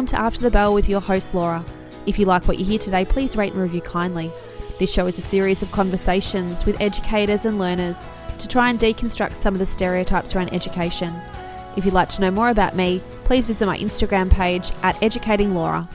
Welcome to After the Bell with your host, Laura. If you like what you hear today, please rate and review kindly. This show is a series of conversations with educators and learners to try and deconstruct some of the stereotypes around education. If you'd like to know more about me, please visit my Instagram page at Educating Laura.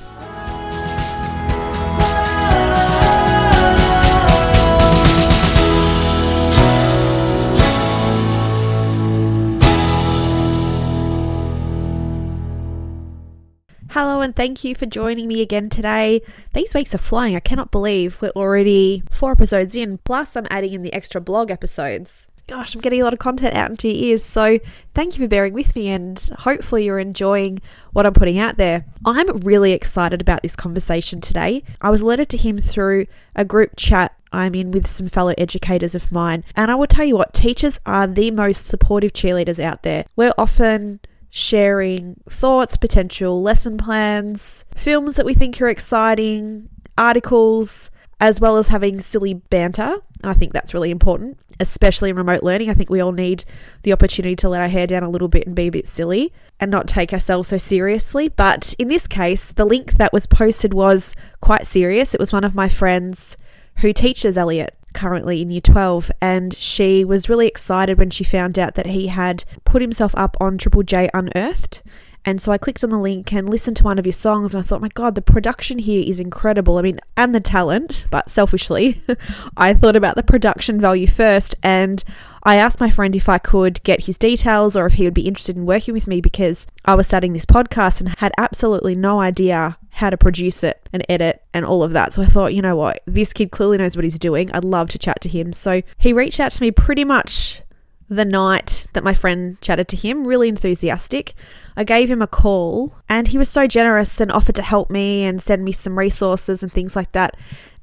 And thank you for joining me again today. These weeks are flying. I cannot believe we're already four episodes in, plus, I'm adding in the extra blog episodes. Gosh, I'm getting a lot of content out into your ears, so thank you for bearing with me, and hopefully, you're enjoying what I'm putting out there. I'm really excited about this conversation today. I was alerted to him through a group chat I'm in with some fellow educators of mine, and I will tell you what, teachers are the most supportive cheerleaders out there. We're often sharing thoughts, potential lesson plans, films that we think are exciting, articles, as well as having silly banter. And I think that's really important, especially in remote learning. I think we all need the opportunity to let our hair down a little bit and be a bit silly and not take ourselves so seriously. But in this case, the link that was posted was quite serious. It was one of my friends who teaches Elliot currently in year 12 and she was really excited when she found out that he had put himself up on Triple J Unearthed. And so I clicked on the link and listened to one of his songs, and I thought, my God, the production here is incredible. I mean, and the talent, but selfishly, I thought about the production value first. And I asked my friend if I could get his details or if he would be interested in working with me because I was starting this podcast and had absolutely no idea how to produce it and edit and all of that. So I thought, you know what, this kid clearly knows what he's doing. I'd love to chat to him. So he reached out to me pretty much the night that my friend chatted to him, really enthusiastic. I gave him a call and he was so generous and offered to help me and send me some resources and things like that.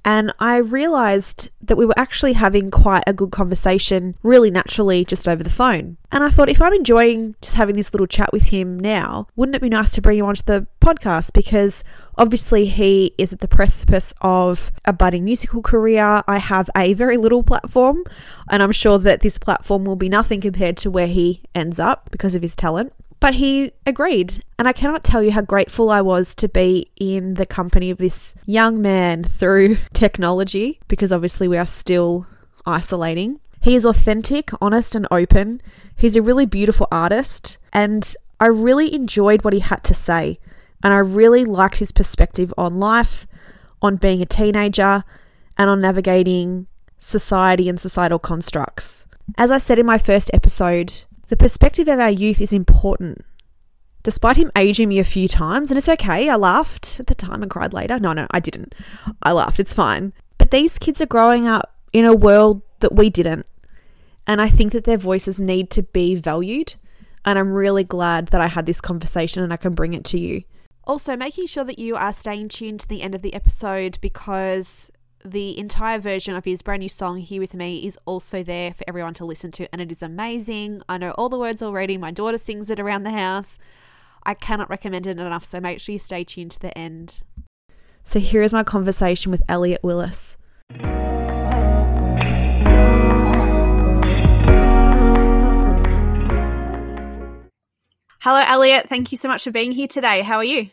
And I realized that we were actually having quite a good conversation really naturally just over the phone. And I thought, if I'm enjoying just having this little chat with him now, wouldn't it be nice to bring him onto the podcast? Because obviously he is at the precipice of a budding musical career. I have a very little platform, and I'm sure that this platform will be nothing compared to where he ends up because of his talent. But he agreed, and I cannot tell you how grateful I was to be in the company of this young man through technology, because obviously we are still isolating. He is authentic, honest, and open. He's a really beautiful artist, and I really enjoyed what he had to say. And I really liked his perspective on life, on being a teenager, and on navigating society and societal constructs. As I said in my first episode, the perspective of our youth is important. Despite him aging me a few times, and it's okay, I laughed at the time and cried later. No, no, I didn't. I laughed, it's fine. But these kids are growing up in a world that we didn't. And I think that their voices need to be valued. And I'm really glad that I had this conversation and I can bring it to you. Also, making sure that you are staying tuned to the end of the episode because the entire version of his brand new song Here With Me is also there for everyone to listen to, and it is amazing. I know all the words already. My daughter sings it around the house. I cannot recommend it enough, so make sure you stay tuned to the end. So, here is my conversation with Elliot Willis. Hello, Elliot. Thank you so much for being here today. How are you?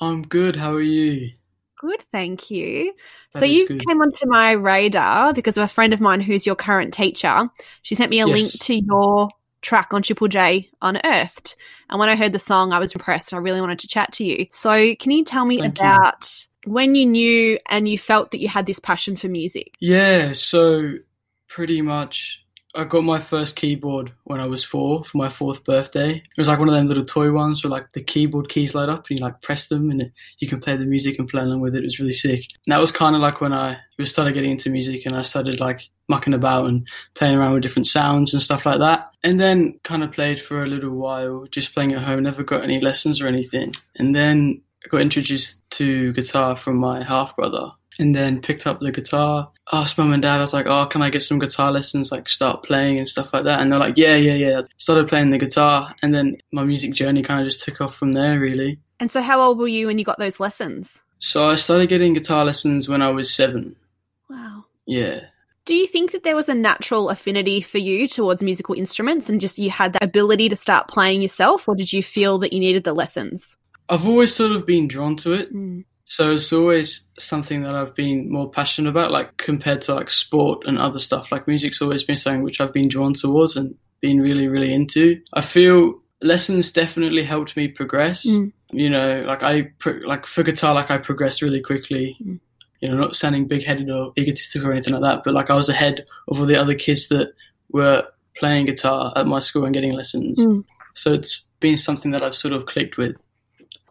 I'm good. How are you? Good, thank you. That so you good. came onto my radar because of a friend of mine who's your current teacher. She sent me a yes. link to your track on Triple J Unearthed. And when I heard the song, I was impressed. I really wanted to chat to you. So can you tell me thank about you. when you knew and you felt that you had this passion for music? Yeah, so pretty much I got my first keyboard when I was four for my fourth birthday. It was like one of them little toy ones where like the keyboard keys light up and you like press them and you can play the music and play along with it. It was really sick. And that was kind of like when I started getting into music and I started like mucking about and playing around with different sounds and stuff like that. And then kind of played for a little while, just playing at home, never got any lessons or anything. And then I got introduced to guitar from my half brother and then picked up the guitar. Asked mum and dad, I was like, oh, can I get some guitar lessons, like start playing and stuff like that? And they're like, yeah, yeah, yeah. Started playing the guitar, and then my music journey kind of just took off from there, really. And so, how old were you when you got those lessons? So, I started getting guitar lessons when I was seven. Wow. Yeah. Do you think that there was a natural affinity for you towards musical instruments and just you had that ability to start playing yourself, or did you feel that you needed the lessons? I've always sort of been drawn to it. Mm. So it's always something that I've been more passionate about, like compared to like sport and other stuff. Like music's always been something which I've been drawn towards and been really, really into. I feel lessons definitely helped me progress. Mm. You know, like I pro- like for guitar, like I progressed really quickly. Mm. You know, not sounding big-headed or egotistical or anything like that, but like I was ahead of all the other kids that were playing guitar at my school and getting lessons. Mm. So it's been something that I've sort of clicked with.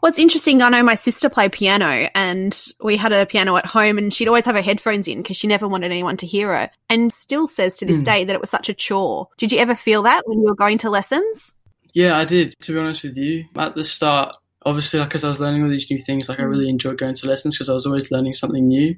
What's interesting, I know my sister played piano and we had a piano at home and she'd always have her headphones in because she never wanted anyone to hear her and still says to this Hmm. day that it was such a chore. Did you ever feel that when you were going to lessons? Yeah, I did. To be honest with you, at the start, obviously, like as I was learning all these new things, like I Mm. really enjoyed going to lessons because I was always learning something new.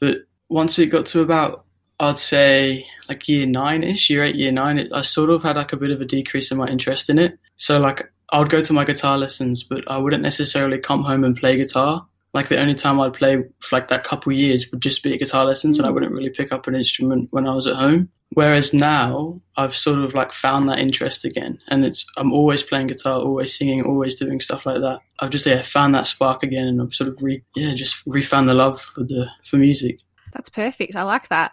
But once it got to about, I'd say like year nine ish, year eight, year nine, it, I sort of had like a bit of a decrease in my interest in it. So like I would go to my guitar lessons, but I wouldn't necessarily come home and play guitar. Like the only time I'd play for like that couple years would just be at guitar lessons, and I Mm. wouldn't really pick up an instrument when I was at home. Whereas now I've sort of like found that interest again, and it's I'm always playing guitar, always singing, always doing stuff like that. I've just yeah found that spark again, and I've sort of re yeah just refound the love for the for music. That's perfect. I like that.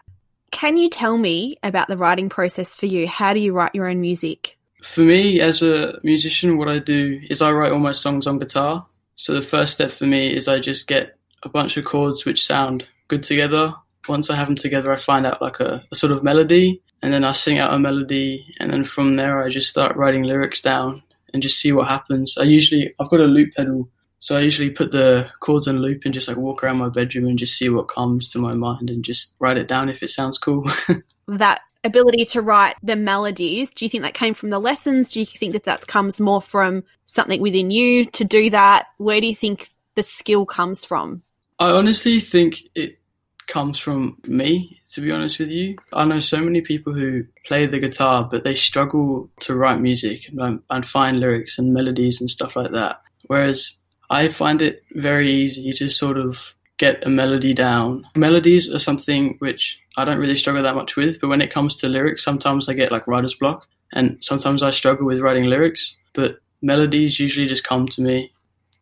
Can you tell me about the writing process for you? How do you write your own music? For me as a musician, what I do is I write all my songs on guitar. So the first step for me is I just get a bunch of chords which sound good together. Once I have them together, I find out like a, a sort of melody, and then I sing out a melody, and then from there I just start writing lyrics down and just see what happens. I usually I've got a loop pedal, so I usually put the chords on loop and just like walk around my bedroom and just see what comes to my mind and just write it down if it sounds cool. That ability to write the melodies, do you think that came from the lessons? Do you think that that comes more from something within you to do that? Where do you think the skill comes from? I honestly think it comes from me, to be honest with you. I know so many people who play the guitar, but they struggle to write music and, um, and find lyrics and melodies and stuff like that. Whereas I find it very easy to sort of get a melody down. Melodies are something which I don't really struggle that much with, but when it comes to lyrics, sometimes I get like writer's block and sometimes I struggle with writing lyrics, but melodies usually just come to me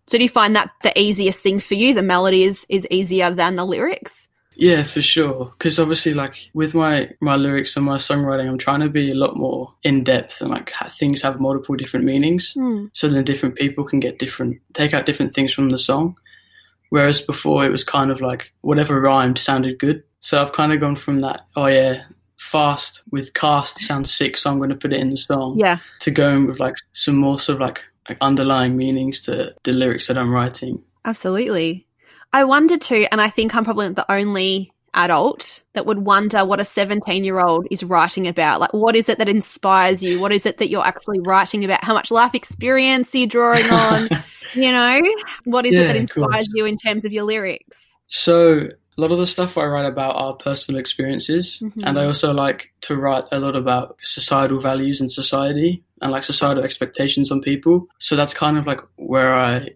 So do you find that the easiest thing for you, the melody is, is easier than the lyrics? Yeah, for sure. Because obviously, like with my my lyrics and my songwriting, I'm trying to be a lot more in depth and like ha- things have multiple different meanings, Hmm. so then different people can get different take out different things from the song. Whereas before, it was kind of like whatever rhymed sounded good. So I've kind of gone from that. Oh yeah, fast with cast sounds sick, so I'm going to put it in the song. Yeah. To going with like some more sort of like, like underlying meanings to the lyrics that I'm writing. Absolutely. I wonder too, and I think I'm probably the only adult that would wonder what a 17 year old is writing about. Like, what is it that inspires you? What is it that you're actually writing about? How much life experience are you drawing on? You know, what is it that inspires you in terms of your lyrics? So a lot of the stuff I write about are personal experiences, Mhm. and I also like to write a lot about societal values in society and like societal expectations on people. So that's kind of like where I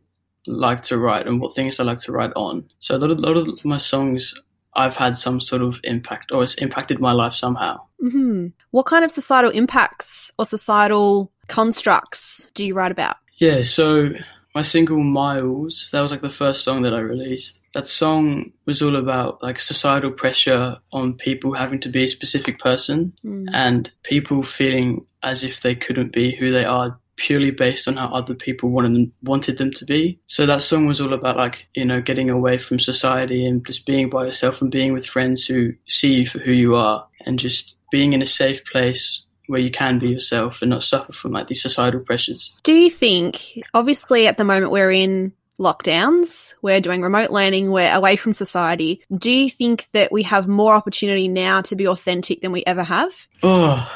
like to write and what things I like to write on. So a lot of, lot of my songs, I've had some sort of impact or it's impacted my life somehow. hmm What kind of societal impacts or societal constructs do you write about? Yeah, so my single Miles, that was like the first song that I released. That song was all about like societal pressure on people having to be a specific person Mm. and people feeling as if they couldn't be who they are purely based on how other people wanted them, wanted them to be. So that song was all about like, you know, getting away from society and just being by yourself and being with friends who see you for who you are and just being in a safe place where you can be yourself and not suffer from like these societal pressures. Do you think, obviously, at the moment we're in lockdowns, we're doing remote learning, we're away from society. Do you think that we have more opportunity now to be authentic than we ever have? Oh,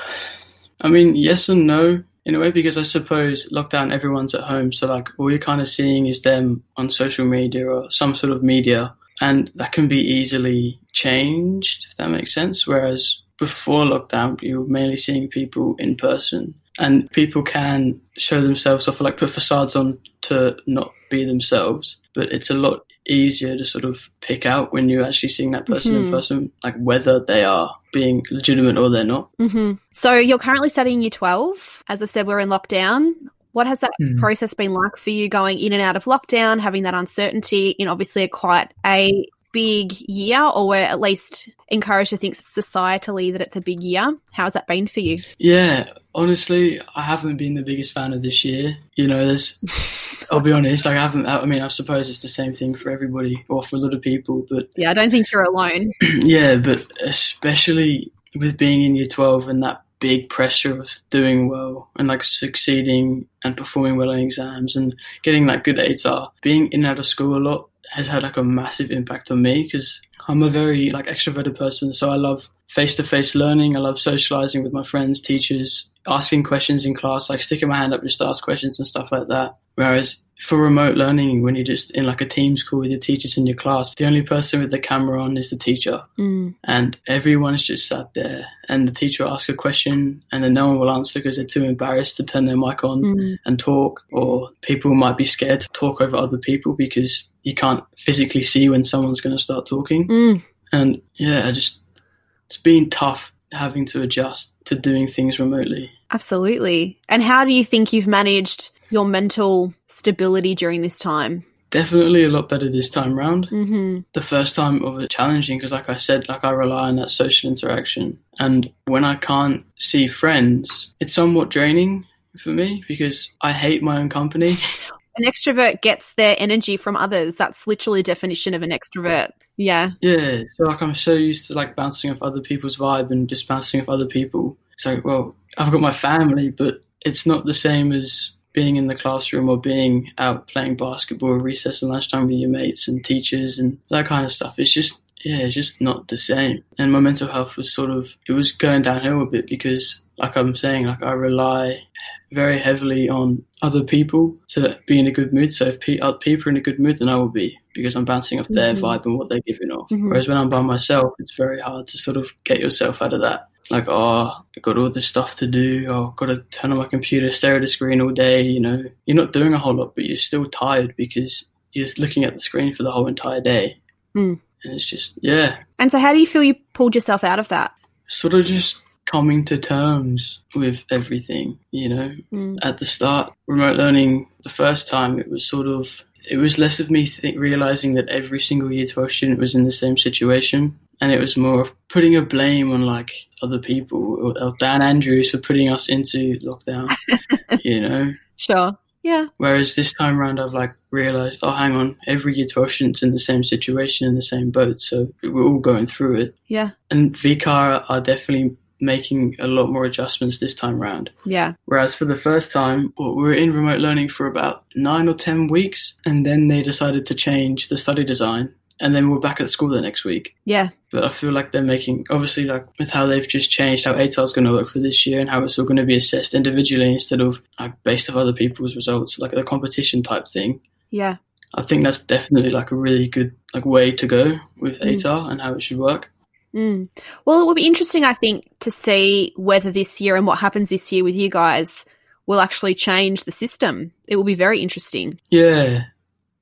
I mean, yes and no in a way because I suppose lockdown, everyone's at home, so like all you're kind of seeing is them on social media or some sort of media, and that can be easily changed. If that makes sense. Whereas before lockdown, you were mainly seeing people in person, and people can show themselves off, like put facades on to not be themselves, but it's a lot easier to sort of pick out when you're actually seeing that person Mhm. in person, like whether they are being legitimate or they're not. hmm So you're currently studying year 12. As I've said, we're in lockdown. What has that Hmm. process been like for you going in and out of lockdown, having that uncertainty in obviously a quite a big year, or we're at least encouraged to think societally that it's a big year? How's that been for you? Yeah, honestly, I haven't been the biggest fan of this year. You know, there's, I'll be honest, like I haven't, I mean, I suppose it's the same thing for everybody or for a lot of people, but Yeah, I don't think you're alone. yeah, but especially with being in year 12 and that big pressure of doing well and like succeeding and performing well on exams and getting that good ATAR, being in and out of school a lot has had like a massive impact on me because I'm a very like extroverted person. So I love face to face learning. I love socializing with my friends, teachers, asking questions in class, like sticking my hand up just to ask questions and stuff like that. Whereas for remote learning, when you're just in like a Teams call with your teachers in your class, the only person with the camera on is the teacher Mm. and everyone's just sat there and the teacher will ask a question and then no one will answer because they're too embarrassed to turn their mic on Mm. and talk or people might be scared to talk over other people because you can't physically see when someone's going to start talking Mm. and yeah i just it's been tough having to adjust to doing things remotely Absolutely. And how do you think you've managed your mental stability during this time? definitely a lot better this time round hmm the first time of it challenging because like i said like i rely on that social interaction and when i can't see friends it's somewhat draining for me because i hate my own company An extrovert gets their energy from others. That's literally a definition of an extrovert. Yeah. yeah so like i'm so used to like bouncing off other people's vibe and just bouncing off other people so well i've got my family but it's not the same as being in the classroom or being out playing basketball recess and lunchtime with your mates and teachers and that kind of stuff. It's just yeah it's just not the same. And my mental health was sort of it was going downhill a bit because like i'm saying like i rely very heavily on other people to be in a good mood. So if pe- other people are in a good mood then i will be because i'm bouncing off their Mhm. vibe and what they're giving off. Mhm. whereas when i'm by myself it's very hard to sort of get yourself out of that like oh i've got all this stuff to do oh i've got to turn on my computer stare at the screen all day you know you're not doing a whole lot but you're still tired because you're just looking at the screen for the whole entire day Hmm. and it's just yeah And so, how do you feel you pulled yourself out of that? sort of just coming to terms with everything you know Mm. at the start remote learning the first time it was sort of it was less of me th- realizing that every single year 12 student was in the same situation and it was more of putting a blame on like other people or, or dan andrews for putting us into lockdown you know Sure. Yeah. whereas this time around i've like realized oh hang on every year 12 student's in the same situation in the same boat so we're all going through it Yeah. and VCAA are definitely making a lot more adjustments this time round Yeah. Whereas for the first time, well, we were in remote learning for about nine or ten weeks, and then they decided to change the study design, and then we're back at school the next week. Yeah. But I feel like they're making, obviously, like with how they've just changed how ATAR is going to work for this year and how it's all going to be assessed individually instead of like based off other people's results, like the competition type thing. Yeah. I think that's definitely like a really good like way to go with Mm. ATAR and how it should work. Mm. Well, it will be interesting, I think, to see whether this year and what happens this year with you guys will actually change the system. It will be very interesting. Yeah.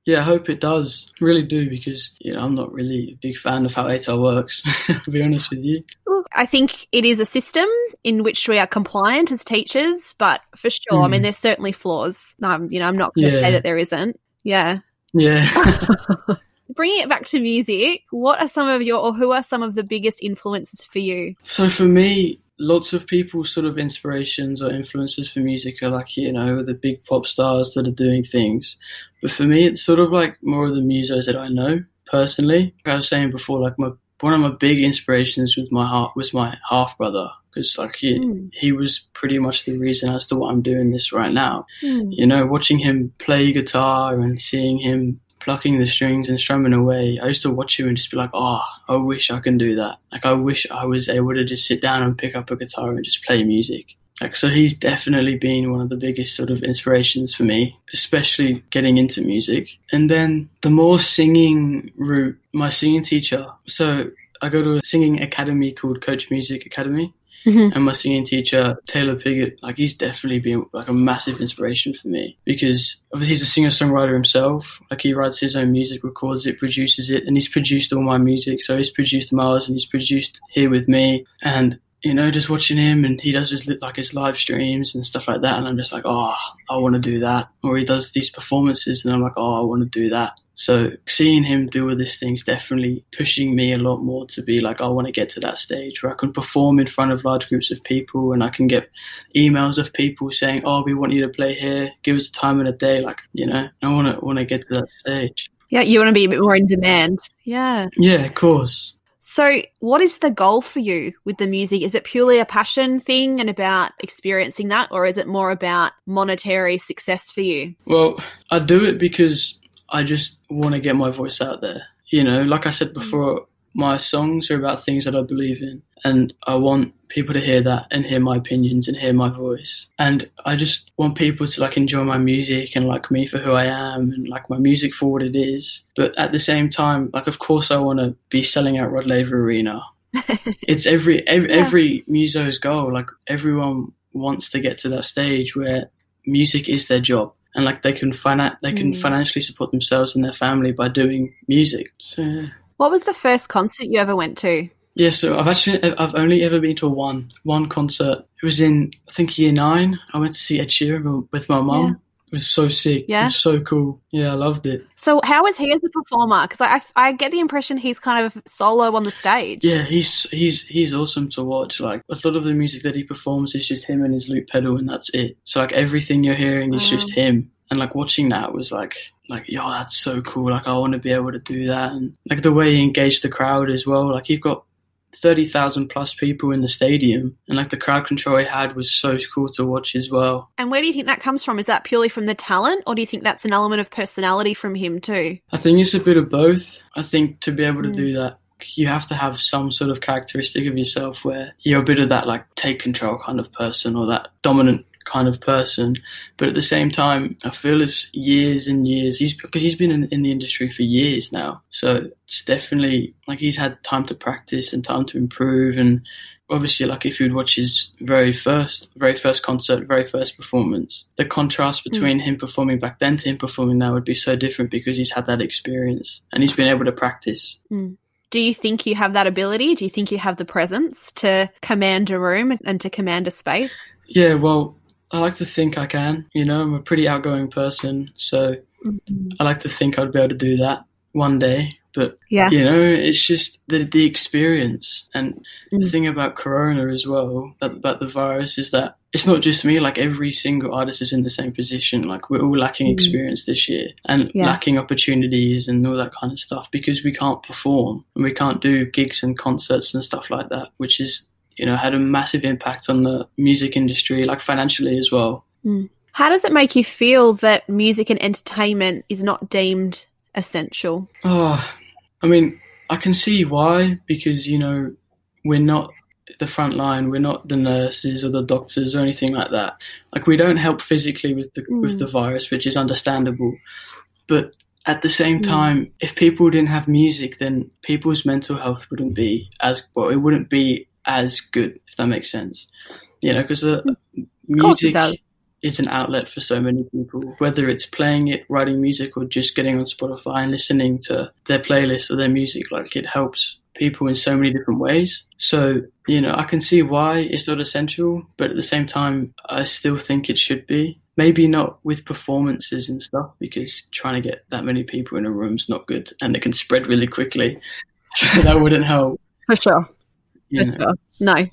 Yeah, I hope it does. Really do because you know I'm not really a big fan of how ATAR works. to be honest with you. Look, I think it is a system in which we are compliant as teachers, but for sure, I Mm. mean, there's certainly flaws. Um, you know, I'm not going to Yeah. say that there isn't. Yeah. Yeah. Bringing it back to music, what are some of your, or who are some of the biggest influences for you? so for me, lots of people's sort of inspirations or influences for music are like you know the big pop stars that are doing things. But for me, it's sort of like more of the musos that I know personally. Like I was saying before, like my one of my big inspirations with my heart was my half brother because like he Mm. he was pretty much the reason as to why I'm doing this right now. Mm. you know, watching him play guitar and seeing him plucking the strings and strumming away, I used to watch him and just be like, oh, I wish I can do that. Like, I wish I was able to just sit down and pick up a guitar and just play music. Like, so he's definitely been one of the biggest sort of inspirations for me, especially getting into music. And then the more singing route, my singing teacher. So I go to a singing academy called Coach Music Academy Mhm. and my singing teacher Taylor Piggott, like he's definitely been like a massive inspiration for me because he's a singer songwriter himself. Like he writes his own music, records it, produces it, and he's produced all my music. So he's produced Mars and he's produced Here with Me, and you know, just watching him and he does his like his live streams and stuff like that, and I'm just like, oh, I want to do that. Or he does these performances, and I'm like, oh, I want to do that. So seeing him do all these things definitely pushing me a lot more to be like, I want to get to that stage where I can perform in front of large groups of people and I can get emails of people saying, "Oh, we want you to play here. Give us a time and a day." Like, you know, I want to want to get to that stage. Yeah, you want to be a bit more in demand. Yeah. Yeah, of course. So, what is the goal for you with the music? Is it purely a passion thing and about experiencing that, or is it more about monetary success for you? Well, I do it because I just want to get my voice out there. You know, like I said mm. before, my songs are about things that I believe in, and I want people to hear that and hear my opinions and hear my voice. And I just want people to like enjoy my music and like me for who I am and like my music for what it is. But at the same time, like of course I want to be selling out Rod Laver Arena. it's every every, Yeah. every muso's goal. Like everyone wants to get to that stage where music is their job and like they can finan- they can Mm. financially support themselves and their family by doing music. So. What was the first concert you ever went to? Yeah, so I've actually I've only ever been to a one one concert. It was in I think year nine. I went to see Ed Sheeran with my mum. It was so sick. Yeah? It was so cool. Yeah, I loved it. So, how is he as a performer? Because I, I, I get the impression he's kind of solo on the stage. Yeah, he's he's he's awesome to watch. Like a lot of the music that he performs is just him and his loop pedal, and that's it. So like everything you're hearing is Wow. just mm. him. And like watching that was like like yo, that's so cool. Like I want to be able to do that, and like the way he engaged the crowd as well. Like you've got thirty thousand plus people in the stadium, and like the crowd control he had was so cool to watch as well. And where do you think that comes from? Is that purely from the talent, or do you think that's an element of personality from him too? I think it's a bit of both. I think to be able to Mm. do that, you have to have some sort of characteristic of yourself where you're a bit of that like take control kind of person or that dominant kind of person. But at the same time, I feel it's years and years. He's because he's been in, in the industry for years now, so it's definitely like he's had time to practice and time to improve and. Obviously, like if you'd watch his very first, very first concert, very first performance, the contrast mm. between him performing back then to him performing now would be so different because he's had that experience and he's been able to practice. Mm. Do you think you have that ability? Do you think you have the presence to command a room and to command a space? Yeah, well, I like to think I can. You know, I'm a pretty outgoing person, so I like to think I'd be able to do that one day. But Yeah. you know, it's just the the experience and the Mm. thing about Corona as well, that, about the virus, is that it's not just me. Like every single artist is in the same position. Like we're all lacking Mm. experience this year and Yeah. lacking opportunities and all that kind of stuff because we can't perform and we can't do gigs and concerts and stuff like that, which is you know had a massive impact on the music industry, like financially as well. How does it make you feel that music and entertainment is not deemed essential? Oh, I mean, I can see why because you know we're not the front line, we're not the nurses or the doctors or anything like that. Like we don't help physically with the with Mm. the virus, which is understandable. But at the same Mm. time, if people didn't have music, then people's mental health wouldn't be as well. It wouldn't be as good, if that makes sense. You know, because the music is an outlet for so many people, whether it's playing it, writing music, or just getting on Spotify and listening to their playlist or their music. Like it helps people in so many different ways. So, you know, I can see why it's not essential, but at the same time, I still think it should be. Maybe not with performances and stuff, because trying to get that many people in a room is not good and it can spread really quickly. So that wouldn't help. For sure. Know. sure. No.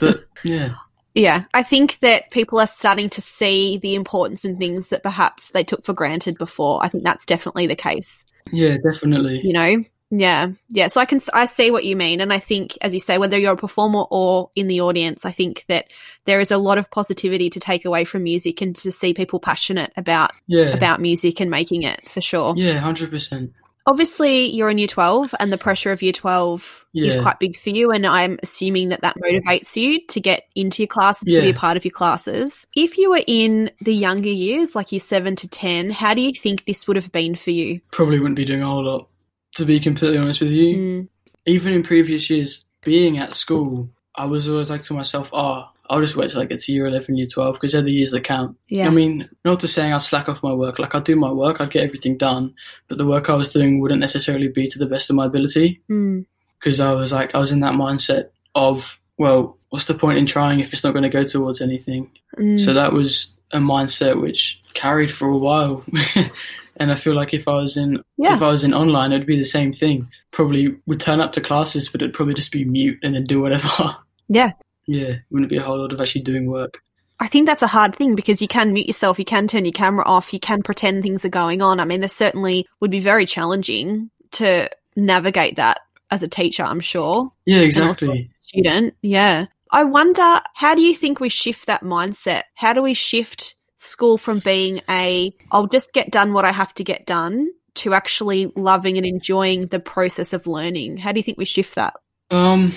But yeah. Yeah, I think that people are starting to see the importance in things that perhaps they took for granted before. I think that's definitely the case. Yeah, definitely. You know, yeah, yeah. So I can I see what you mean, and I think, as you say, whether you're a performer or in the audience, I think that there is a lot of positivity to take away from music and to see people passionate about Yeah. about music and making it for sure. yeah, 100%. Obviously, you're in year 12 and the pressure of year 12 is quite big for you. And I'm assuming that that motivates you to get into your classes, to be a part of your classes. If you were in the younger years, like year 7 to 10, how do you think this would have been for you? Probably wouldn't be doing a whole lot, to be completely honest with you. Mm, Even in previous years, being at school, I was always like to myself, oh, I'll just wait till I get to year 11, year 12, because they're the years that count. yeah. I mean, not to saying I'll slack off my work. Like, I'd do my work, I'd get everything done, but the work I was doing wouldn't necessarily be to the best of my ability. Mm, because I was like, I was in that mindset of, well, what's the point in trying if it's not going to go towards anything? Mm. So that was a mindset which carried for a while. and I feel like if I was in Yeah. if I was in online, it'd be the same thing. Probably would turn up to classes, but it'd probably just be mute and then do whatever. yeah. Yeah, wouldn't be a whole lot of actually doing work. I think that's a hard thing because you can mute yourself, you can turn your camera off, you can pretend things are going on. I mean, this certainly would be very challenging to navigate that as a teacher, I'm sure. Yeah, exactly. a student. Yeah. I wonder, how do you think we shift that mindset? How do we shift school from being a, I'll just get done what I have to get done to actually loving and enjoying the process of learning? How do you think we shift that? Um,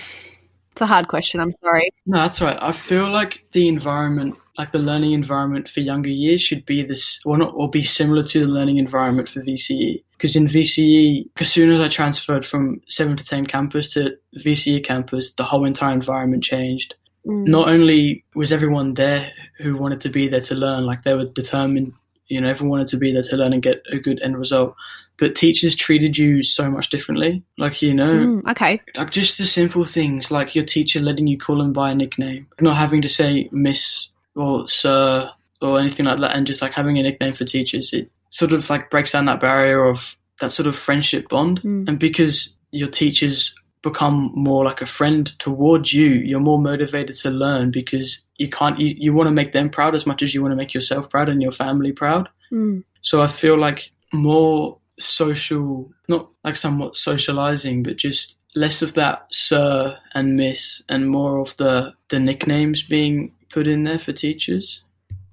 It's a hard question. I'm sorry. no, that's right. I feel like the environment, like the learning environment for younger years, should be this, or not, or be similar to the learning environment for VCE. Because in VCE, as soon as I transferred from seven to ten campus to VCE campus, the whole entire environment changed. Mm. Not only was everyone there who wanted to be there to learn, like they were determined, you know, everyone wanted to be there to learn and get a good end result, but teachers treated you so much differently. Like, you know, Mm, okay. like just the simple things like your teacher letting you call them by a nickname not having to say miss or sir or anything like that and just like having a nickname for teachers it sort of like breaks down that barrier of that sort of friendship bond Mm. and because your teachers become more like a friend towards you you're more motivated to learn because you can't you, you want to make them proud as much as you want to make yourself proud and your family proud Mm. so I feel like more social, not like somewhat socializing, but just less of that sir and miss and more of the, the nicknames being put in there for teachers.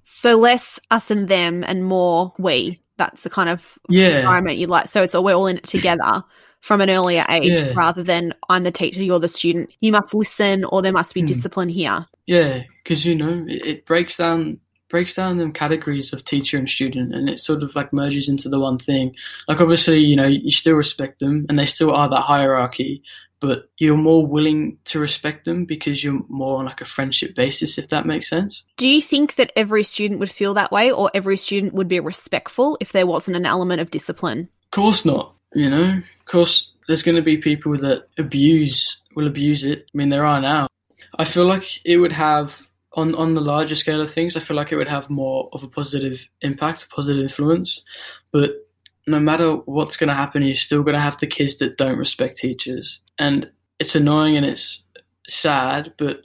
So less us and them and more we. That's the kind of Yeah. environment you like. So it's all, we're all in it together from an earlier age Yeah. rather than I'm the teacher, you're the student. You must listen or there must be Hmm. discipline here. Yeah, because you know it, it breaks down breaks down them categories of teacher and student, and it sort of like merges into the one thing. Like obviously, you know, you still respect them, and they still are that hierarchy, but you're more willing to respect them because you're more on like a friendship basis, if that makes sense. Do you think that every student would feel that way or every student would be respectful if there wasn't an element of discipline? Of course not. You know, of course, there's going to be people that abuse will abuse it. I mean, there are now. I feel like it would have on on the larger scale of things. I feel like it would have more of a positive impact, a positive influence. But no matter what's going to happen, you're still going to have the kids that don't respect teachers, and it's annoying and it's sad. But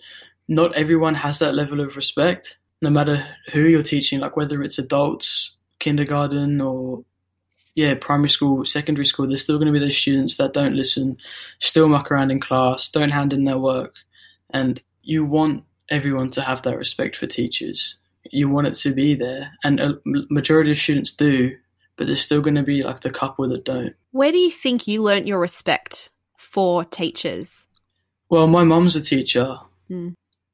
not everyone has that level of respect, no matter who you're teaching. Like whether it's adults, kindergarten, or yeah, primary school, secondary school, there's still going to be those students that don't listen, still muck around in class, don't hand in their work. And you want everyone to have that respect for teachers. You want it to be there. And a majority of students do, but there's still going to be like the couple that don't. Where do you think you learnt your respect for teachers? Well, my mum's a teacher. Hmm.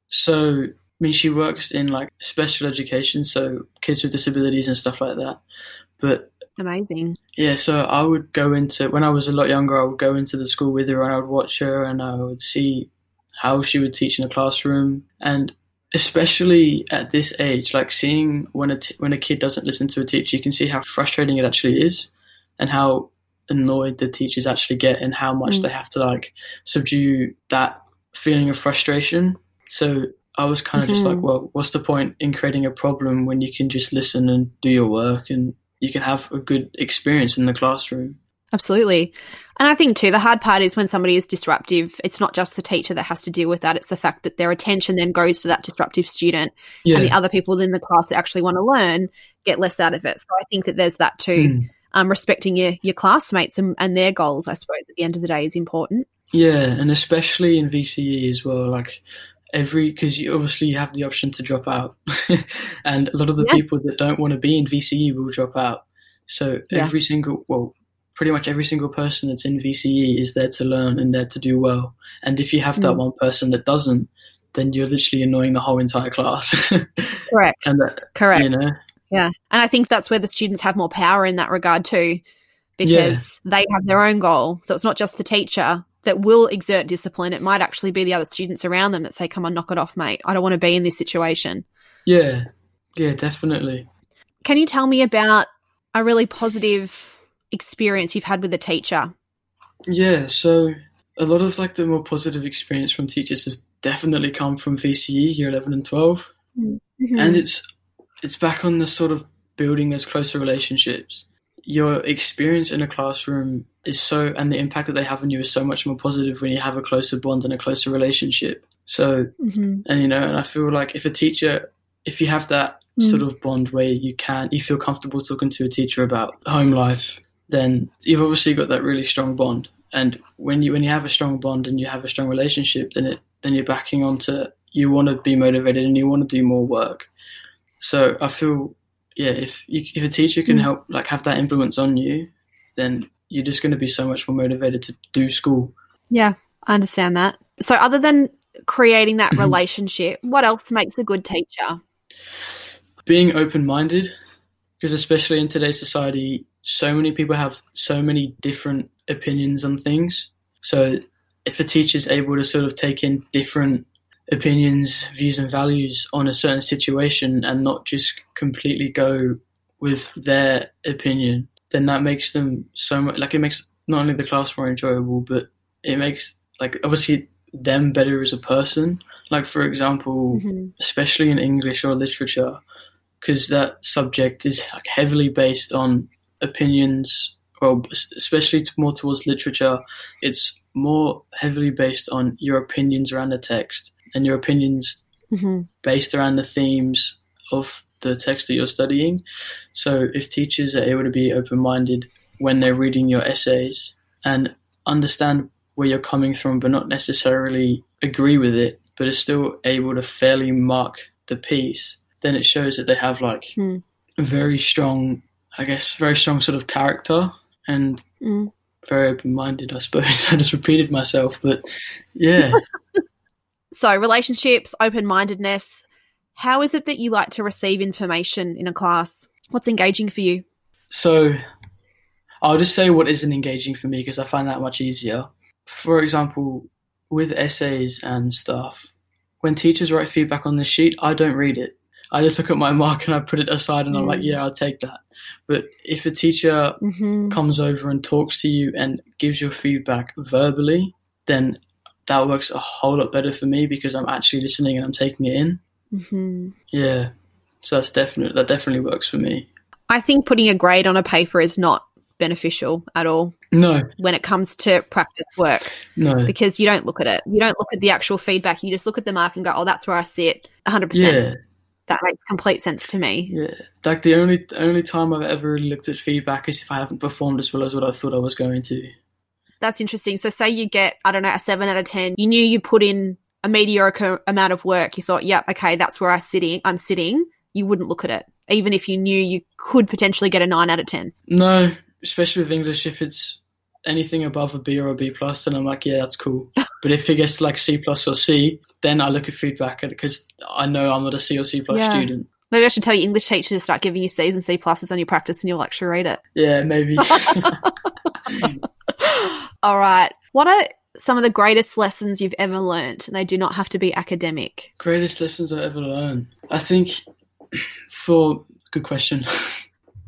So, I mean, she works in like special education, so kids with disabilities and stuff like that. But Amazing. Yeah, so I would go into when I was a lot younger. I would go into the school with her, and I would watch her, and I would see how she would teach in a classroom, and especially at this age, like seeing when a t- when a kid doesn't listen to a teacher, you can see how frustrating it actually is, and how annoyed the teachers actually get, and how much Mm. they have to like subdue that feeling of frustration. So I was kind of just like, Mhm. well, what's the point in creating a problem when you can just listen and do your work and you can have a good experience in the classroom. Absolutely. And I think too, the hard part is when somebody is disruptive, it's not just the teacher that has to deal with that. It's the fact that their attention then goes to that disruptive student Yeah. and the other people in the class that actually want to learn get less out of it. So I think that there's that too. Mm. Um, respecting your, your classmates and, and their goals, I suppose, at the end of the day is important. Yeah, and especially in VCE as well, like every because you obviously you have the option to drop out, and a lot of the Yeah. people that don't want to be in VCE will drop out. So Yeah. every single well, pretty much every single person that's in VCE is there to learn and there to do well. And if you have that Mm. one person that doesn't, then you're literally annoying the whole entire class. Correct. and that, Correct. you know, Yeah. And I think that's where the students have more power in that regard too, because they have their own goal. So it's not just the teacher that will exert discipline. It might actually be the other students around them that say, come on, knock it off, mate. I don't want to be in this situation. yeah, yeah, definitely. Can you tell me about a really positive experience you've had with a teacher? Yeah, so a lot of like the more positive experience from teachers have definitely come from VCE year 11 and 12 Mhm. and it's it's back on the sort of building those closer relationships your experience in a classroom is so and the impact that they have on you is so much more positive when you have a closer bond and a closer relationship so Mhm. and you know and i feel like if a teacher if you have that Mm. sort of bond where you can you feel comfortable talking to a teacher about home life then you've obviously got that really strong bond and when you when you have a strong bond and you have a strong relationship then it then you're backing onto you want to be motivated and you want to do more work so i feel yeah if you, if a teacher can help like have that influence on you then you're just going to be so much more motivated to do school Yeah, I understand that. So, other than creating that Mhm. relationship, what else makes a good teacher? being open-minded because especially in today's society so many people have so many different opinions on things so if a teacher is able to sort of take in different opinions views and values on a certain situation and not just completely go with their opinion then that makes them so much like it makes not only the class more enjoyable but it makes like obviously them better as a person like for example Mhm. especially in English or literature, because that subject is like heavily based on opinions, or especially more towards literature. It's more heavily based on your opinions around the text and your opinions Mhm. based around the themes of the text that you're studying. So if teachers are able to be open minded when they're reading your essays and understand where you're coming from, but not necessarily agree with it, but are still able to fairly mark the piece, then it shows that they have like a very strong, I guess, very strong sort of character and Mm. very open minded, I suppose. I just repeated myself, but yeah. So, relationships, open mindedness. How is it that you like to receive information in a class? What's engaging for you? So I'll just say what isn't engaging for me because I find that much easier. For example, with essays and stuff, when teachers write feedback on the sheet, I don't read it. I just look at my mark and I put it aside and I'm like, Mm. yeah, I'll take that. But if a teacher Mm-hmm. comes over and talks to you and gives your feedback verbally, then that works a whole lot better for me because I'm actually listening and I'm taking it in. Mm-hmm. Yeah. So that's definitely that definitely works for me. I think putting a grade on a paper is not beneficial at all No, when it comes to practice work no. because you don't look at it. You don't look at the actual feedback. You just look at the mark and go, oh, that's where I sit 100%. Yeah. That makes complete sense to me. Yeah, like the only only time I've ever really looked at feedback is if I haven't performed as well as what I thought I was going to. That's interesting. So, say you get, I don't know, a seven out of 10. You knew you put in a mediocre amount of work. You thought, yep, okay, that's where I sitting. I'm sitting. You wouldn't look at it, even if you knew you could potentially get a nine out of 10. No, especially with English, if it's anything above a B or a B plus, then I'm like, yeah, that's cool. but if it gets to like C plus or C, then I look at feedback because I know I'm not a C or C plus Yeah. student. Maybe I should tell your English teacher to start giving you C's and C pluses on your practice and you'll actually read it. Yeah, maybe. All right. What are some of the greatest lessons you've ever learned? And they do not have to be academic. Greatest lessons I ever learned. I think for good question.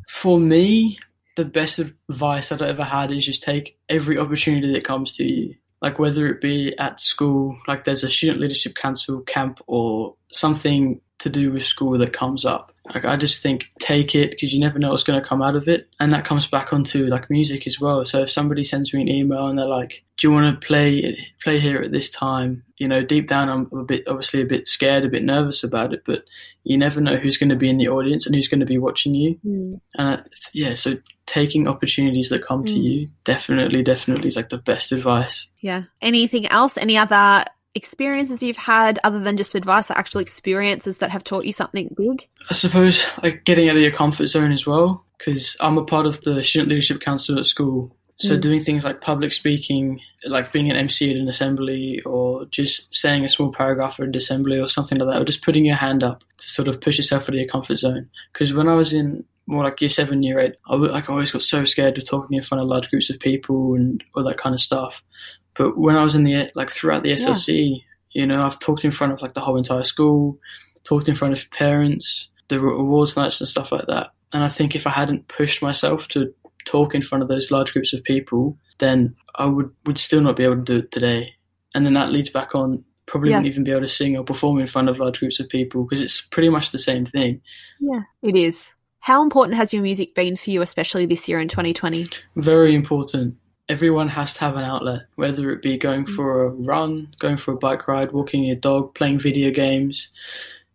for me, the best advice that I ever had is just take every opportunity that comes to you. Like whether it be at school, like there's a student leadership council camp or something to do with school that comes up. Like I just think take it because you never know what's going to come out of it, and that comes back onto like music as well. So if somebody sends me an email and they're like, "Do you want to play play here at this time?" You know, deep down I'm a bit obviously a bit scared, a bit nervous about it, but you never know who's going to be in the audience and who's going to be watching you. And uh, yeah, so taking opportunities that come to Mm. you definitely, definitely is like the best advice. Yeah. Anything else? Any other experiences you've had other than just advice, actual experiences that have taught you something big? I suppose like getting out of your comfort zone as well, because I'm a part of the student leadership council at school. So Mm. doing things like public speaking, like being an MC at an assembly, or just saying a small paragraph at an assembly or something like that, or just putting your hand up to sort of push yourself out of your comfort zone. Because when I was in more like year seven, year eight, I like I always got so scared of talking in front of large groups of people and all that kind of stuff. But when I was in the like throughout the SLC, you know, I've talked in front of like the whole entire school, talked in front of parents, the awards nights and stuff like that. And I think if I hadn't pushed myself to talk in front of those large groups of people, then I would would still not be able to do it today. And then that leads back on probably Yeah. wouldn't even be able to sing or perform in front of large groups of people because it's pretty much the same thing. Yeah, it is. How important has your music been for you, especially this year in 2020? Very important. Everyone has to have an outlet, whether it be going for a run, going for a bike ride, walking your dog, playing video games.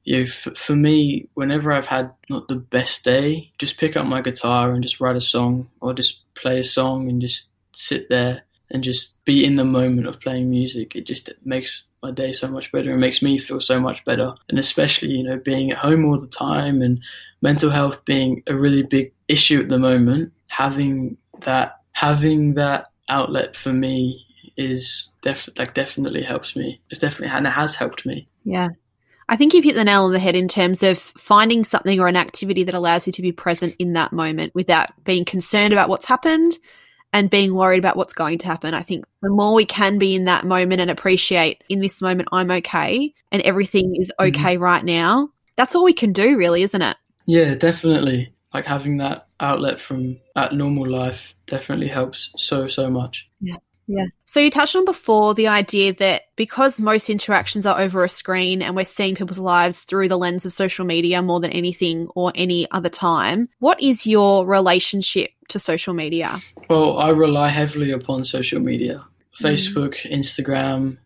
You, know, for me, whenever I've had not the best day, just pick up my guitar and just write a song, or just play a song and just sit there and just be in the moment of playing music. It just makes my day so much better. It makes me feel so much better, and especially you know being at home all the time and mental health being a really big issue at the moment. Having that having that outlet for me is def- like definitely helps me. It's definitely and it has helped me. Yeah. I think you've hit the nail on the head in terms of finding something or an activity that allows you to be present in that moment without being concerned about what's happened and being worried about what's going to happen. I think the more we can be in that moment and appreciate in this moment, I'm okay and everything is Mhm. okay right now, that's all we can do, really, isn't it? Yeah, definitely. Like having that outlet from at normal life definitely helps so so much. Yeah. Yeah. So you touched on before the idea that because most interactions are over a screen and we're seeing people's lives through the lens of social media more than anything or any other time, what is your relationship to social media? Well, I rely heavily upon social media. Mm. Facebook, Instagram,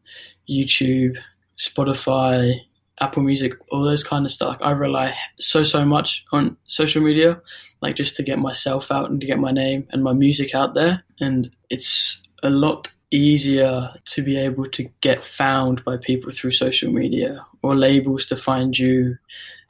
YouTube, Spotify, Apple Music, all those kind of stuff. I rely so so much on social media, like just to get myself out and to get my name and my music out there. And it's a lot easier to be able to get found by people through social media or labels to find you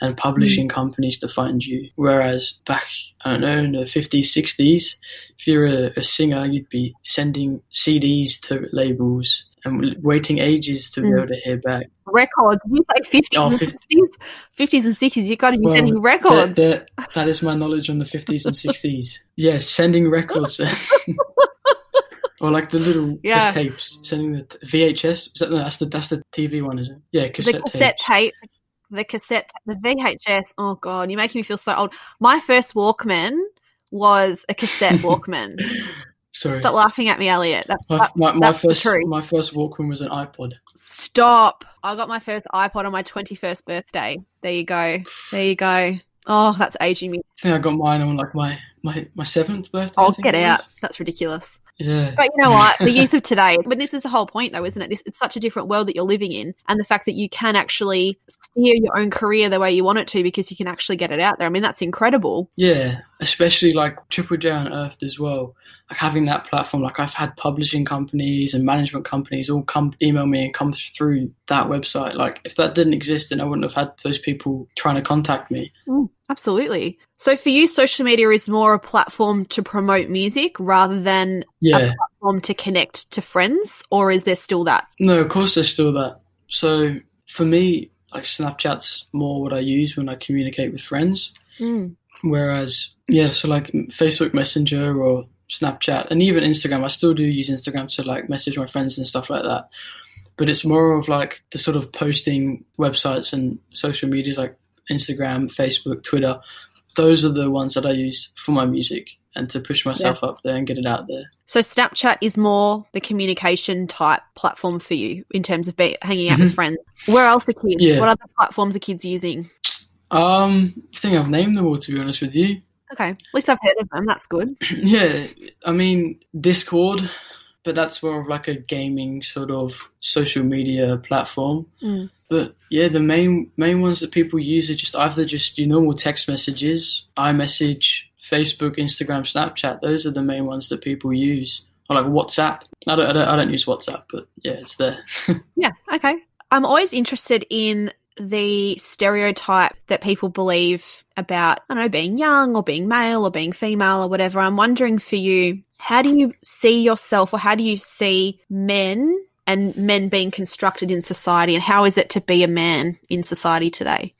and publishing mm. companies to find you. Whereas back, I don't know, in the 50s, 60s, if you're a, a singer, you'd be sending CDs to labels and waiting ages to be Mm. able to hear back. Records. You say 50s Oh, and fif- 60s? 50s and 60s. You've got to be Well, sending records. That, that, that is my knowledge on the 50s and 60s. Yes, sending records. or like the little the tapes, sending the t- VHS. Is that, no, that's the that's the TV one, is it? Yeah, the cassette, cassette tapes. tape. The cassette, the VHS. Oh God, you're making me feel so old. My first Walkman was a cassette Walkman. Sorry. Stop laughing at me, Elliot. That, My, that's my, my that's first the truth. my first Walkman was an iPod. Stop. I got my first iPod on my 21st birthday. There you go. There you go. Oh, that's aging me. I think I got mine on like my my, my seventh birthday. Oh, get out. That's ridiculous. Yeah. But you know what? The youth of today, but this is the whole point though, isn't it? This it's such a different world that you're living in. And the fact that you can actually steer your own career the way you want it to because you can actually get it out there. I mean, that's incredible. Yeah, especially like Triple J Unearthed as well. Like having that platform, like I've had publishing companies and management companies all come email me and come through that website. Like if that didn't exist, then I wouldn't have had those people trying to contact me. Absolutely. So for you, social media is more a platform to promote music rather than Yeah, platform to connect to friends, or is there still that? no, of course there's still that. So for me, like Snapchat's more what I use when I communicate with friends. Hmm. Whereas, yeah, so like Facebook Messenger or Snapchat and even Instagram, I still do use Instagram to like message my friends and stuff like that. But it's more of like the sort of posting websites and social medias like Instagram, Facebook, Twitter. Those are the ones that I use for my music and to push myself up there and get it out there. So Snapchat is more the communication type platform for you in terms of be- hanging out with Mhm. friends. Where else are kids? Yeah. What other platforms are kids using? Um, I think I've named them all to be honest with you. Okay, at least I've heard of them. That's good. yeah, I mean Discord, but that's more of like a gaming sort of social media platform. Mm. But yeah, the main main ones that people use are just either just your normal text messages, iMessage, Facebook, Instagram, Snapchat. Those are the main ones that people use. Or like WhatsApp. I don't, I don't, I don't use WhatsApp, but yeah, it's there. Yeah. Okay. I'm always interested in the stereotype that people believe about, I don't know, being young or being male or being female or whatever. I'm wondering for you, how do you see yourself or how do you see men and men being constructed in society and how is it to be a man in society today?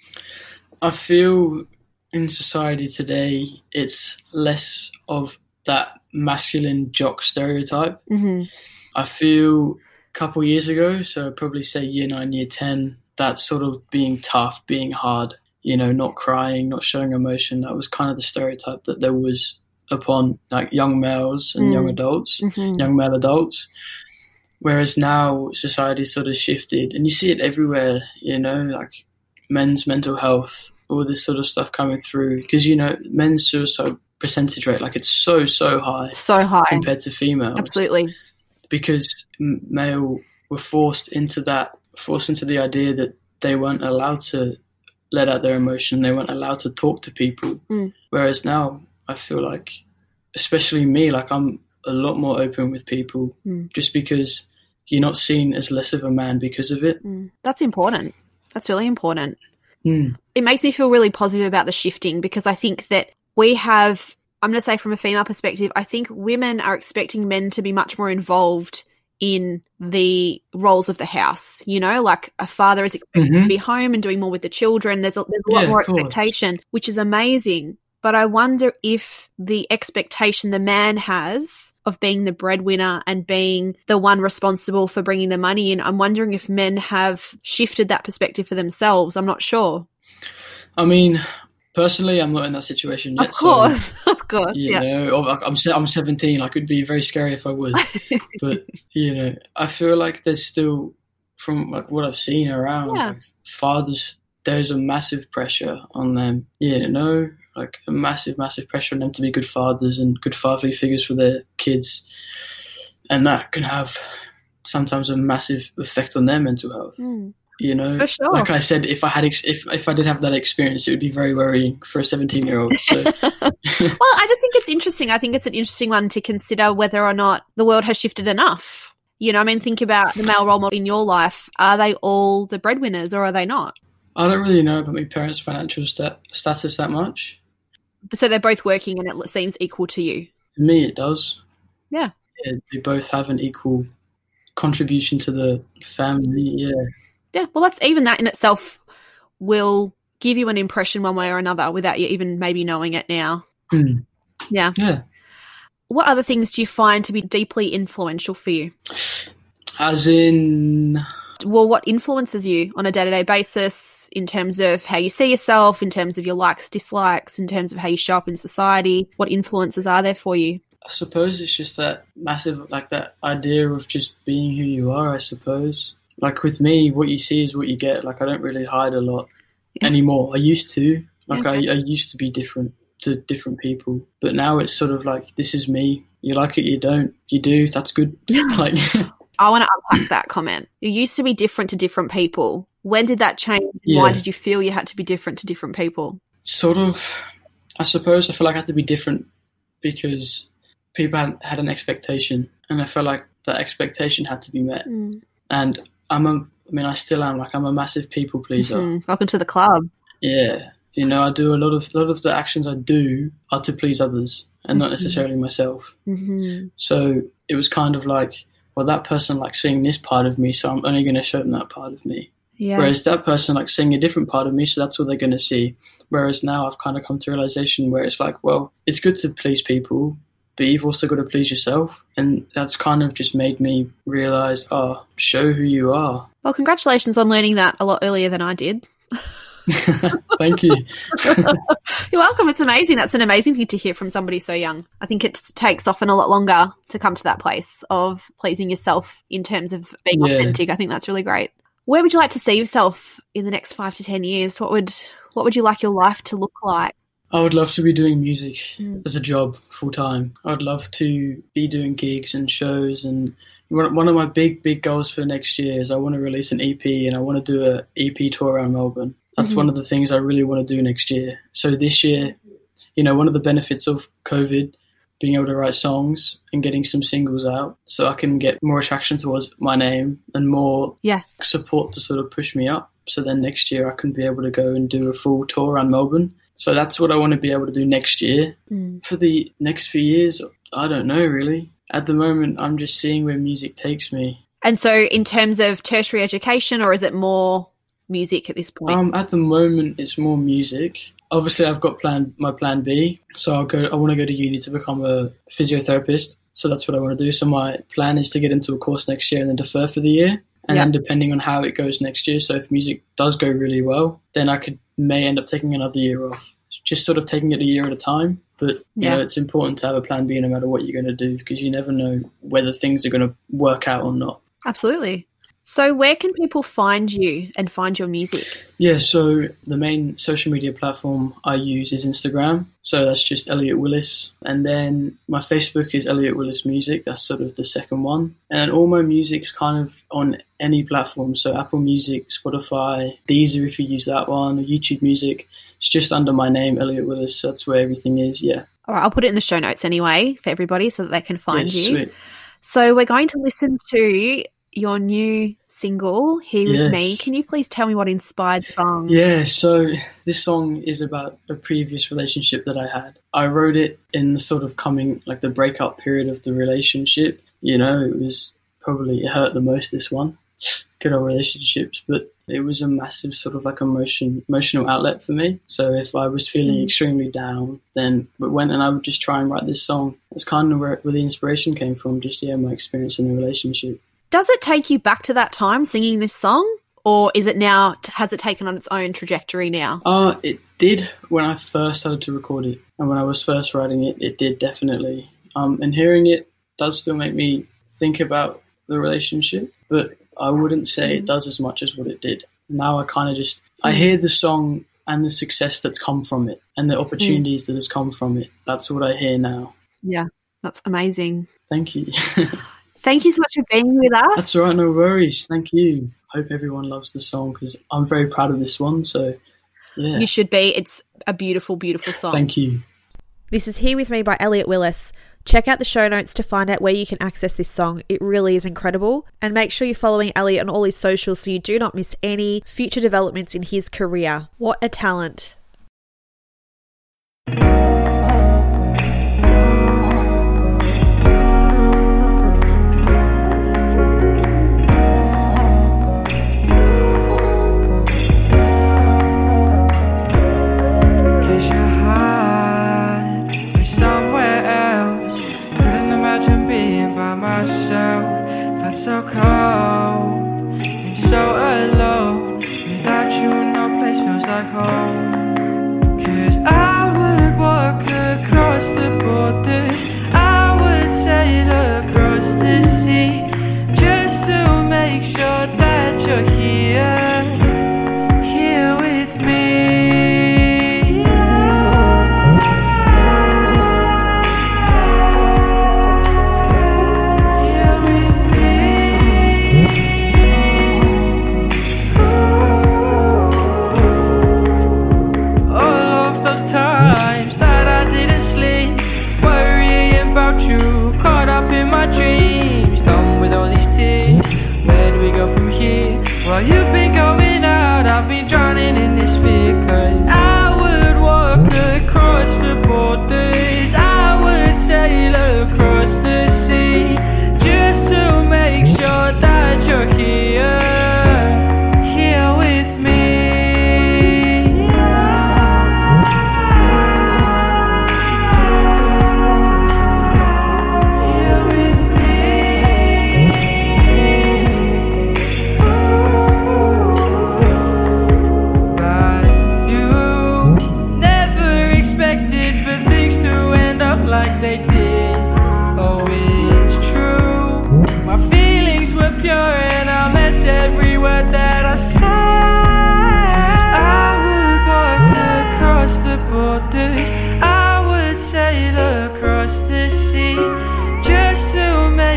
I feel in society today, it's less of that masculine jock stereotype. hmm I feel a couple years ago, so probably say year nine, year 10, that sort of being tough, being hard, you know, not crying, not showing emotion, that was kind of the stereotype that there was upon like young males and Mm. young adults, hmm young male adults. Whereas now society sort of shifted, and you see it everywhere. You know, like men's mental health, all this sort of stuff coming through. Because you know, men's suicide percentage rate, like it's so so high So high. compared to females Absolutely. because male were forced into that, forced into the idea that they weren't allowed to let out their emotion, they weren't allowed to talk to people. Mm. Whereas now, I feel like, especially me, like I'm a lot more open with people, Mm. just because you're not seen as less of a man because of it. Mm. That's important. That's really important. Mm. it makes me feel really positive about the shifting because I think that we have, I'm going to say from a female perspective, I think women are expecting men to be much more involved in the roles of the house. You know, like a father is expected Mhm. to be home and doing more with the children. There's a, there's a lot Yeah, more expectation, which is amazing. But I wonder if the expectation the man has of being the breadwinner and being the one responsible for bringing the money in, I'm wondering if men have shifted that perspective for themselves. I'm not sure. I mean, personally, I'm not in that situation yet. Of so- course, of course. you Yeah. know I'm- i'm se- i'm 17 like it'd be very scary if i was but you know i feel like there's still from like what i've seen around Yeah. like fathers there's a massive pressure on them Yeah, you know like a massive massive pressure on them to be good fathers and good fatherly figures for their kids and that can have sometimes a massive effect on their mental health Mm, you know for sure. like i said if i had ex- if, if i did have that experience it would be very worrying for a 17 year old so well, I just think it's interesting. I think it's an interesting one to consider whether or not the world has shifted enough. You know, I mean, think about the male role model in your life. Are they all the breadwinners or are they not? I don't really know about my parents' financial stat- status that much. So they're both working and it seems equal to you. To me, it does. Yeah. Yeah, they both have an equal contribution to the family. Yeah. Yeah, well, that's even that in itself will give you an impression one way or another without you even maybe knowing it now. Hmm. Yeah. Yeah. What other things do you find to be deeply influential for you? As in, well, what influences you on a day to day basis in terms of how you see yourself, in terms of your likes, dislikes, in terms of how you show up in society? What influences are there for you? I suppose it's just that massive, like that idea of just being who you are, I suppose. Like with me, what you see is what you get. Like I don't really hide a lot anymore. I used to. Like I, I used to be different to different people. But now it's sort of like, this is me. You like it, you don't. You do, that's good. like, I want to unpack that comment. You used to be different to different people. When did that change? Why did you feel you had to be different to different people? sort of, I suppose I feel like I had to be different because people had, had an expectation. And I felt like that expectation had to be met. Mm. And I'm a, I mean, I still am. Like, I'm a massive people pleaser. Mhm. Welcome to the club. Yeah, you know, I do a lot of a lot of the actions I do are to please others and not Mhm. necessarily myself. hmm So it was kind of like, well, that person likes seeing this part of me, so I'm only going to show them that part of me. Yeah. Whereas that person likes seeing a different part of me, so that's what they're going to see. Whereas now I've kind of come to realization where it's like, well, it's good to please people, but you've also got to please yourself, and that's kind of just made me realize, oh, show who you are. well, congratulations on learning that a lot earlier than I did. Thank you. You're welcome. It's amazing. That's an amazing thing to hear from somebody so young. I think it takes often a lot longer to come to that place of pleasing yourself in terms of being Yeah. authentic. I think that's really great. Where would you like to see yourself in the next five to ten years? What would what would you like your life to look like? I would love to be doing music Mm. as a job full time. I'd love to be doing gigs and shows. And one one of my big, big goals for next year is I want to release an EP and I want to do a EP tour around Melbourne. That's Mhm. one of the things I really want to do next year. So this year, you know, one of the benefits of COVID, being able to write songs and getting some singles out so I can get more attraction towards my name and more Yeah. support to sort of push me up. So then next year I can be able to go and do a full tour around Melbourne. So that's what I want to be able to do next year. Mm. For the next few years, I don't know really. At the moment, I'm just seeing where music takes me. And so, in terms of tertiary education, or is it more music at this point? Um, at the moment, it's more music. Obviously, I've got plan my plan B. So I'll go. I want to go to uni to become a physiotherapist. So that's what I want to do. So my plan is to get into a course next year and then defer for the year. And Yeah. then depending on how it goes next year, so if music does go really well, then I could may end up taking another year off. Just sort of taking it a year at a time. But you Yeah. know, it's important to have a plan B no matter what you're going to do because you never know whether things are going to work out or not. Absolutely. So, where can people find you and find your music? Yeah, so the main social media platform I use is Instagram. So that's just Elliot Willis. And then my Facebook is Elliot Willis Music. That's sort of the second one. And all my music's kind of on any platform. So Apple Music, Spotify, Deezer if you use that one, YouTube Music. It's just under my name, Elliot Willis. So that's where everything is. Yeah. All right, I'll put it in the show notes anyway for everybody so that they can find you. Sweet. So, we're going to listen to your new single, Here With Me. Can you please tell me what inspired the song? Yeah, so this song is about a previous relationship that I had. I wrote it in the sort of coming, like the breakup period of the relationship. You know, it was probably, it hurt the most, this one. Good old relationships, but it was a massive sort of like emotion, emotional outlet for me. So if I was feeling Mm. extremely down, then it went and I would just try and write this song. That's kind of where, where the inspiration came from, just, yeah, my experience in the relationship. Does it take you back to that time singing this song? Or is it now, has it taken on its own trajectory now? Uh, it did when I first started to record it, and when I was first writing it, it did definitely. Um, and hearing it does still make me think about the relationship, but I wouldn't say it does as much as what it did. Now I kind of just I hear the song and the success that's come from it, and the opportunities that has come from it. That's what I hear now. Yeah, that's amazing. Thank you. Thank you so much for being with us. that's all right, no worries. Thank you. Hope everyone loves the song because I'm very proud of this one. So, yeah, You should be. It's a beautiful, beautiful song. thank you. This is Here With Me by Elliot Willis. Check out the show notes to find out where you can access this song. It really is incredible. And make sure you're following Elliot on all his socials so you do not miss any future developments in his career. What a talent. So cold and so alone. Without you, no place feels like home. Cause I would walk across the borders. I would sail across the sea. Just to make sure that you're here here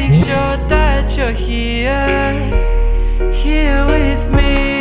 make sure that you're here, here with me.